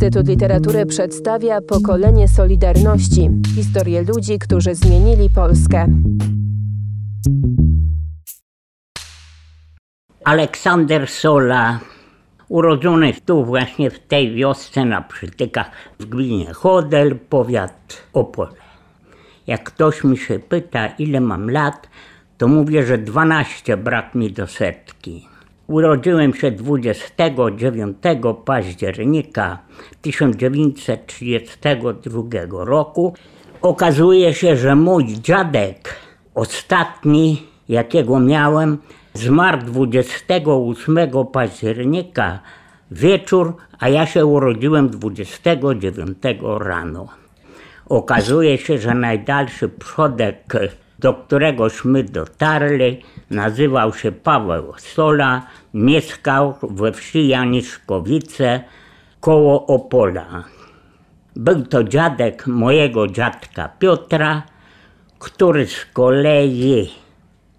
Instytut Literatury przedstawia pokolenie Solidarności historię ludzi, którzy zmienili Polskę. Aleksander Sola, urodzony tu właśnie w tej wiosce na Przytykach w gminie Chodel, powiat Opole. Jak ktoś mi się pyta, ile mam lat, to mówię, że 12 brak mi do setki. Urodziłem się 29 października 1932 roku. Okazuje się, że mój dziadek, ostatni jakiego miałem, zmarł 28 października wieczór, a ja się urodziłem 29 rano. Okazuje się, że najdalszy przodek, do któregośmy dotarli, nazywał się Paweł Sola, mieszkał we wsi Janiszkowice koło Opola. Był to dziadek mojego dziadka Piotra, który z kolei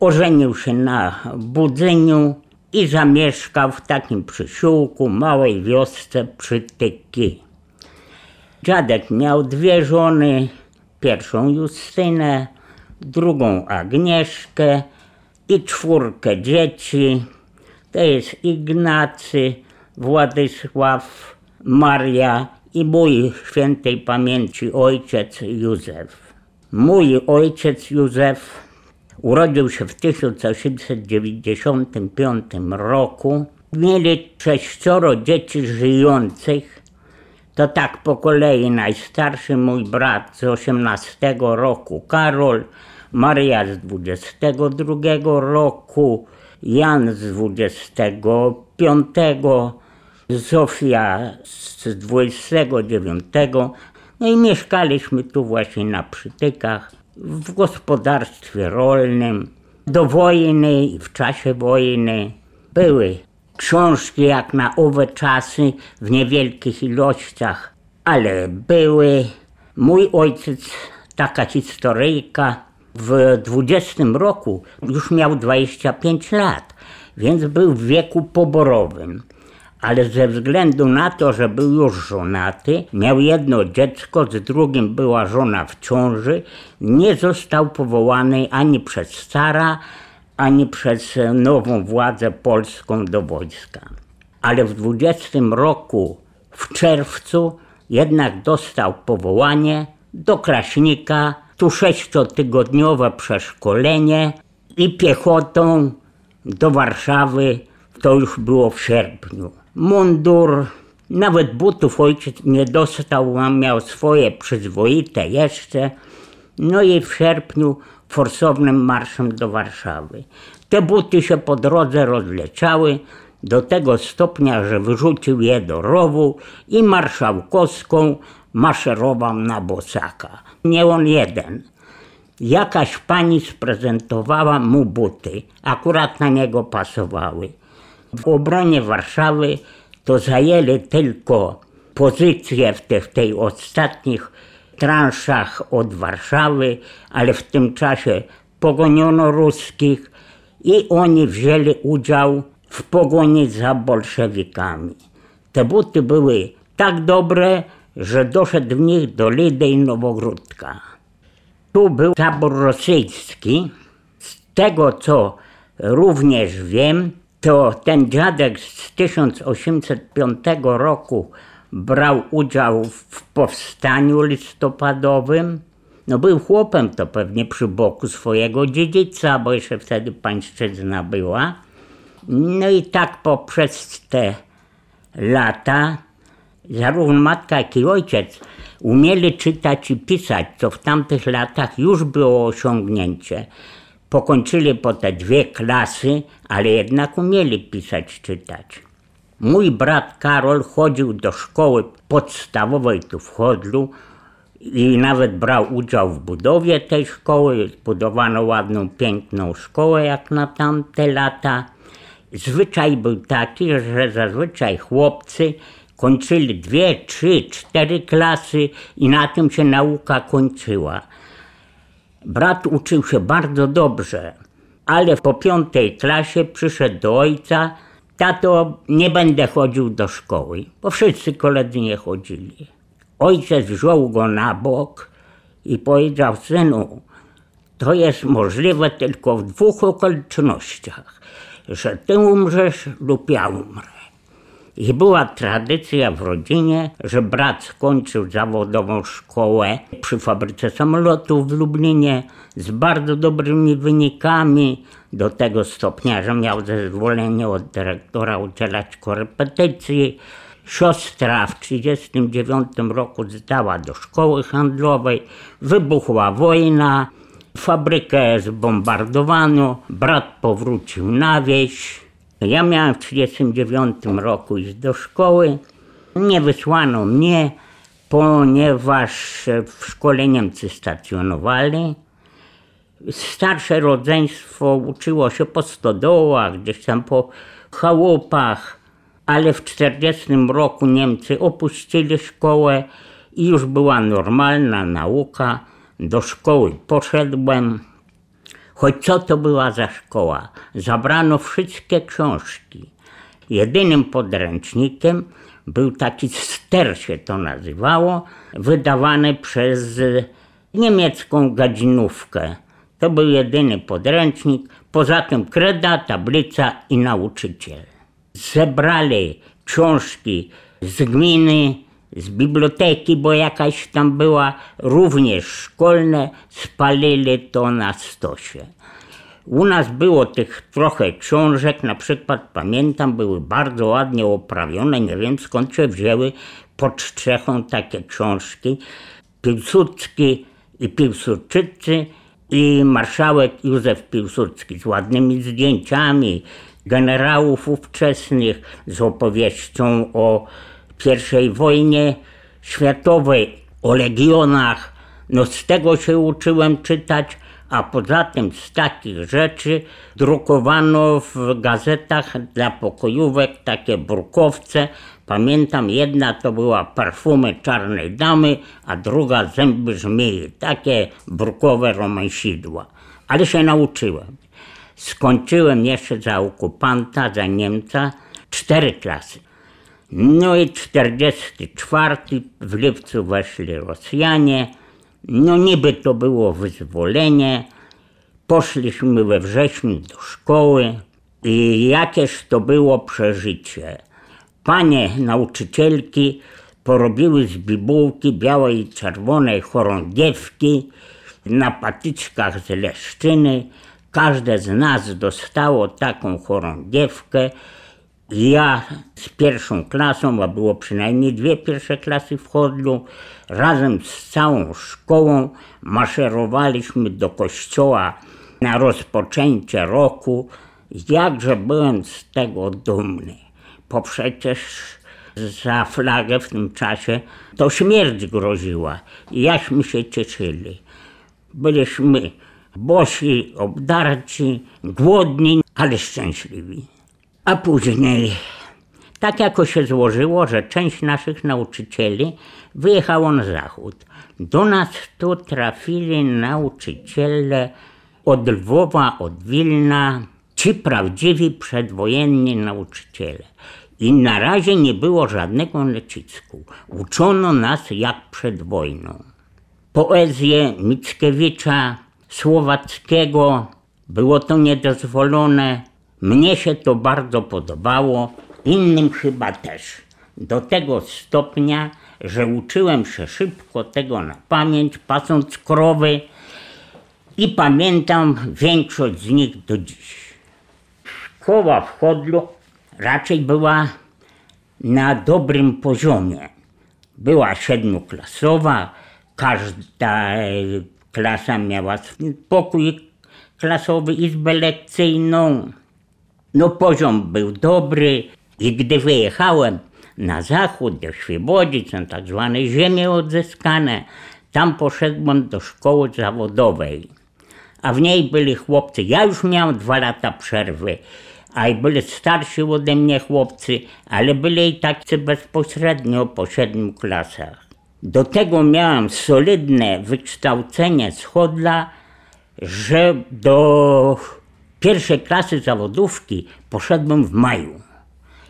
ożenił się na Budzeniu i zamieszkał w takim przysiłku, małej wiosce Przytyki. Dziadek miał dwie żony, pierwszą Justynę, drugą Agnieszkę i czwórkę dzieci. To jest Ignacy, Władysław, Maria i mój świętej pamięci ojciec Józef. Mój ojciec Józef urodził się w 1895 roku. Mieli sześcioro dzieci żyjących. To tak po kolei najstarszy mój brat z 18 roku Karol, Maria z 22 roku, Jan z 25, Zofia z 29. No i mieszkaliśmy tu właśnie na przytykach, w gospodarstwie rolnym. Do wojny i w czasie wojny były książki jak na owe czasy w niewielkich ilościach, ale były. Mój ojciec, taka historyjka, w 20 roku już miał 25 lat, więc był w wieku poborowym. Ale ze względu na to, że był już żonaty, miał jedno dziecko, z drugim była żona w ciąży, nie został powołany ani przez cara, ani przez nową władzę polską do wojska. Ale w 20 roku, w czerwcu, jednak dostał powołanie do Kraśnika tu sześciotygodniowe przeszkolenie i piechotą do Warszawy, to już było w sierpniu. Mundur, nawet butów ojciec nie dostał, miał swoje przyzwoite jeszcze. No i w sierpniu forsownym marszem do Warszawy. Te buty się po drodze rozleciały do tego stopnia, że wyrzucił je do rowu i marszałkowską maszerował na bosaka. Nie on jeden. Jakaś pani sprezentowała mu buty, akurat na niego pasowały. W obronie Warszawy to zajęli tylko pozycje w, w tej ostatnich transzach od Warszawy, ale w tym czasie pogoniono ruskich i oni wzięli udział w pogoni za bolszewikami. Te buty były tak dobre, że doszedł w nich do Lidy i Nowogródka. Tu był tabor rosyjski. Z tego, co również wiem, to ten dziadek z 1805 roku brał udział w powstaniu listopadowym. No był chłopem to pewnie przy boku swojego dziedzica, bo jeszcze wtedy pańszczyzna była. No i tak poprzez te lata zarówno matka, jak i ojciec umieli czytać i pisać, co w tamtych latach już było osiągnięcie. Pokończyli po te dwie klasy, ale jednak umieli pisać, czytać. Mój brat Karol chodził do szkoły podstawowej tu w Chodlu i nawet brał udział w budowie tej szkoły. Zbudowano ładną, piękną szkołę jak na tamte lata. Zwyczaj był taki, że zazwyczaj chłopcy kończyli dwie, trzy, cztery klasy i na tym się nauka kończyła. Brat uczył się bardzo dobrze, ale po piątej klasie przyszedł do ojca tato, nie będę chodził do szkoły, bo wszyscy koledzy nie chodzili. Ojciec wziął go na bok i powiedział, synu, to jest możliwe tylko w dwóch okolicznościach, że ty umrzesz lub ja umrę. I była tradycja w rodzinie, że brat skończył zawodową szkołę przy fabryce samolotów w Lublinie z bardzo dobrymi wynikami. Do tego stopnia, że miał zezwolenie od dyrektora udzielać korepetycji. Siostra w 1939 roku zdała do szkoły handlowej, wybuchła wojna, fabrykę zbombardowano, brat powrócił na wieś. Ja miałem w 1939 roku iść do szkoły. Nie wysłano mnie, ponieważ w szkole Niemcy stacjonowali. Starsze rodzeństwo uczyło się po stodołach, gdzieś tam po chałupach, ale w 1940 roku Niemcy opuścili szkołę i już była normalna nauka. Do szkoły poszedłem. Choć co to była za szkoła? Zabrano wszystkie książki. Jedynym podręcznikiem był taki ster się to nazywało, wydawany przez niemiecką gadzinówkę. To był jedyny podręcznik, poza tym kreda, tablica i nauczyciel. Zebrali książki z gminy, z biblioteki, bo jakaś tam była, również szkolne, spalili to na stosie. U nas było tych trochę książek, na przykład pamiętam, były bardzo ładnie oprawione, nie wiem skąd się wzięły pod strzechą takie książki. Piłsudski i Piłsudczycy i marszałek Józef Piłsudski z ładnymi zdjęciami generałów ówczesnych, z opowieścią o I wojnie światowej, o legionach. No z tego się uczyłem czytać, a poza tym z takich rzeczy drukowano w gazetach dla pokojówek takie brukowce. Pamiętam, jedna to była parfumy czarnej damy, a druga zęby żmii. Takie brukowe romansidła. Ale się nauczyłem. Skończyłem jeszcze za okupanta, za Niemca, cztery klasy. No i 44 w lipcu weszli Rosjanie. No niby to było wyzwolenie. Poszliśmy we wrześniu do szkoły i jakież to było przeżycie. Panie nauczycielki porobiły z bibułki białej i czerwonej chorągiewki na patyczkach z leszczyny. Każde z nas dostało taką chorągiewkę. Ja z pierwszą klasą, a było przynajmniej dwie pierwsze klasy w Chodlu, razem z całą szkołą maszerowaliśmy do kościoła na rozpoczęcie roku. Jakże byłem z tego dumny, bo przecież za flagę w tym czasie to śmierć groziła jaśmy się cieszyli. Byliśmy bosi, obdarci, głodni, ale szczęśliwi. A później tak jako się złożyło, że część naszych nauczycieli wyjechało na zachód. Do nas tu trafili nauczyciele od Lwowa, od Wilna, ci prawdziwi przedwojenni nauczyciele. I na razie nie było żadnego nacisku. Uczono nas jak przed wojną. Poezję Mickiewicza, Słowackiego, było to niedozwolone. Mnie się to bardzo podobało, innym chyba też. Do tego stopnia, że uczyłem się szybko tego na pamięć, pasąc krowy i pamiętam większość z nich do dziś. Szkoła w Chodlu raczej była na dobrym poziomie. Była siedmioklasowa, każda e, klasa miała pokój klasowy, izbę lekcyjną. No poziom był dobry i gdy wyjechałem na zachód do Świebodzic, na tak zwane ziemie odzyskane, tam poszedłem do szkoły zawodowej. A w niej byli chłopcy, ja już miałem dwa lata przerwy, a i byli starsi ode mnie chłopcy, ale byli i tacy bezpośrednio po siedmiu klasach. Do tego miałem solidne wykształcenie z Chodla, że do pierwszej klasy zawodówki poszedłem w maju.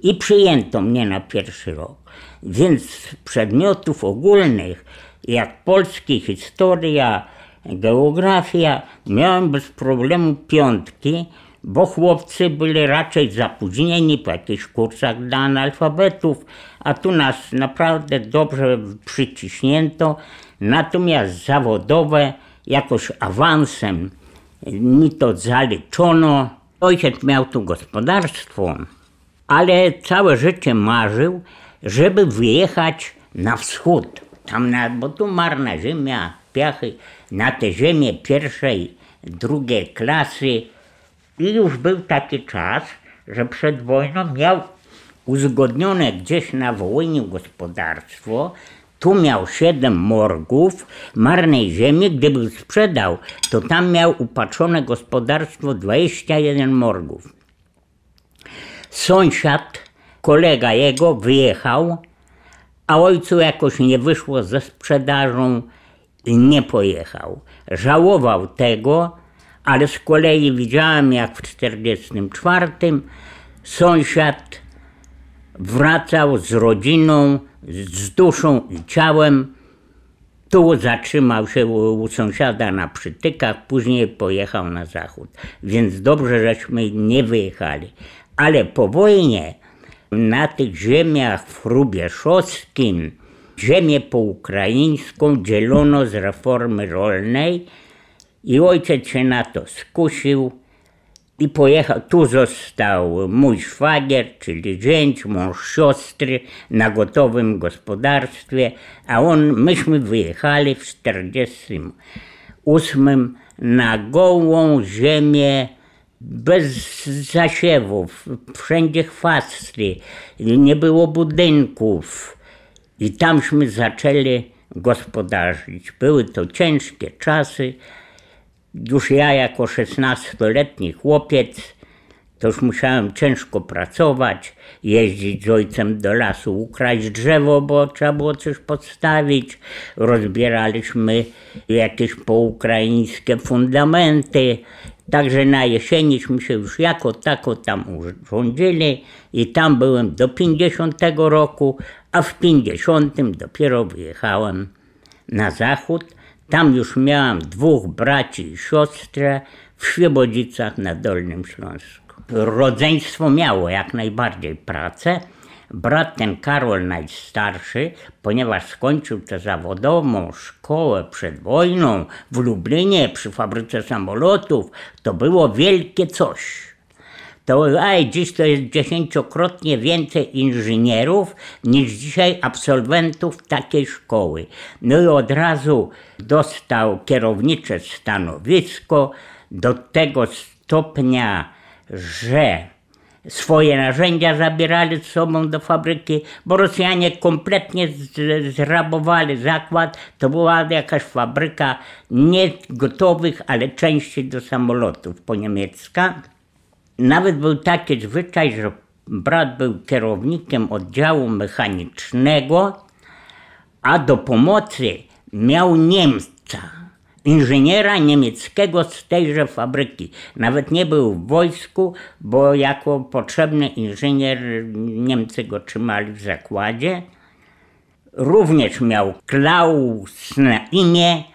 i przyjęto mnie na pierwszy rok. Więc z przedmiotów ogólnych, jak polski, historia, geografia, miałem bez problemu piątki, bo chłopcy byli raczej zapóźnieni po jakichś kursach dla analfabetów, a tu nas naprawdę dobrze przyciśnięto. Natomiast zawodowe jakoś awansem mi to zaliczono. Ojciec miał tu gospodarstwo, ale całe życie marzył, żeby wyjechać na wschód. Tam na, bo tu marna ziemia, piachy, na te ziemię pierwszej, drugiej klasy. I już był taki czas, że przed wojną miał uzgodnione gdzieś na Wołyniu gospodarstwo. Tu miał siedem morgów marnej ziemi. Gdyby sprzedał, to tam miał upatrzone gospodarstwo 21 morgów. Sąsiad, kolega jego wyjechał, a ojcu jakoś nie wyszło ze sprzedażą i nie pojechał. Żałował tego, ale z kolei widziałem, jak w 1944 sąsiad wracał z rodziną, z duszą i ciałem. Tu zatrzymał się u, u sąsiada na przytykach, później pojechał na zachód. Więc dobrze, żeśmy nie wyjechali. Ale po wojnie na tych ziemiach w Hrubieszowskim ziemię poukraińską dzielono z reformy rolnej i ojciec się na to skusił i pojechał. Tu został mój szwagier, czyli zięć, mąż siostry na gotowym gospodarstwie, a on, myśmy wyjechali w 48 na gołą ziemię bez zasiewów, wszędzie chwasty, nie było budynków. I tamśmy zaczęli gospodarzyć. Były to ciężkie czasy. Już ja jako 16-letni chłopiec to już musiałem ciężko pracować, jeździć z ojcem do lasu, ukraść drzewo, bo trzeba było coś podstawić. Rozbieraliśmy jakieś poukraińskie fundamenty. Także na jesieniśmy się już jako tako tam urządzili i tam byłem do 50 roku, a w 50 dopiero wyjechałem na zachód. Tam już miałem dwóch braci i siostrę w Świebodzicach na Dolnym Śląsku. Rodzeństwo miało jak najbardziej pracę. Brat ten Karol najstarszy, ponieważ skończył tę zawodową szkołę przed wojną w Lublinie przy fabryce samolotów, to było wielkie coś. To aj, dziś to jest dziesięciokrotnie więcej inżynierów niż dzisiaj absolwentów takiej szkoły. No i od razu dostał kierownicze stanowisko do tego stopnia, że swoje narzędzia zabierali z sobą do fabryki, bo Rosjanie kompletnie zrabowali zakład. To była jakaś fabryka nie gotowych, ale części do samolotów po niemiecka. Nawet był taki zwyczaj, że brat był kierownikiem oddziału mechanicznego, a do pomocy miał Niemca, inżyniera niemieckiego z tejże fabryki. Nawet nie był w wojsku, bo jako potrzebny inżynier Niemcy go trzymali w zakładzie. Również miał Klaus na imię.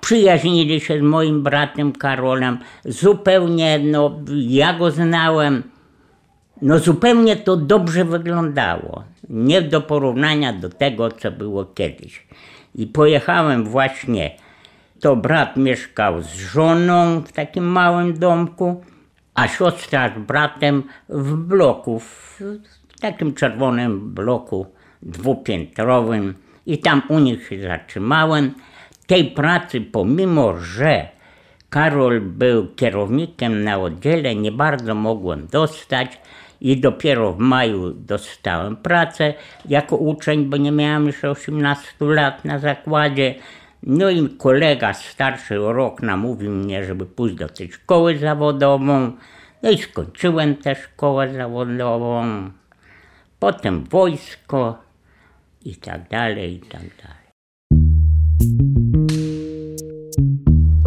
Przyjaźnili się z moim bratem Karolem. Zupełnie, no, ja go znałem. No zupełnie to dobrze wyglądało. Nie do porównania do tego, co było kiedyś. I pojechałem właśnie, to brat mieszkał z żoną w takim małym domku, a siostra z bratem w bloku, w takim czerwonym bloku dwupiętrowym. I tam u nich się zatrzymałem. Tej pracy, pomimo że Karol był kierownikiem na oddziale, nie bardzo mogłem dostać i dopiero w maju dostałem pracę jako uczeń, bo nie miałem jeszcze 18 lat na zakładzie. No i kolega starszy o rok namówił mnie, żeby pójść do tej szkoły zawodową. No i skończyłem tę szkołę zawodową. Potem wojsko i tak dalej, i tak dalej.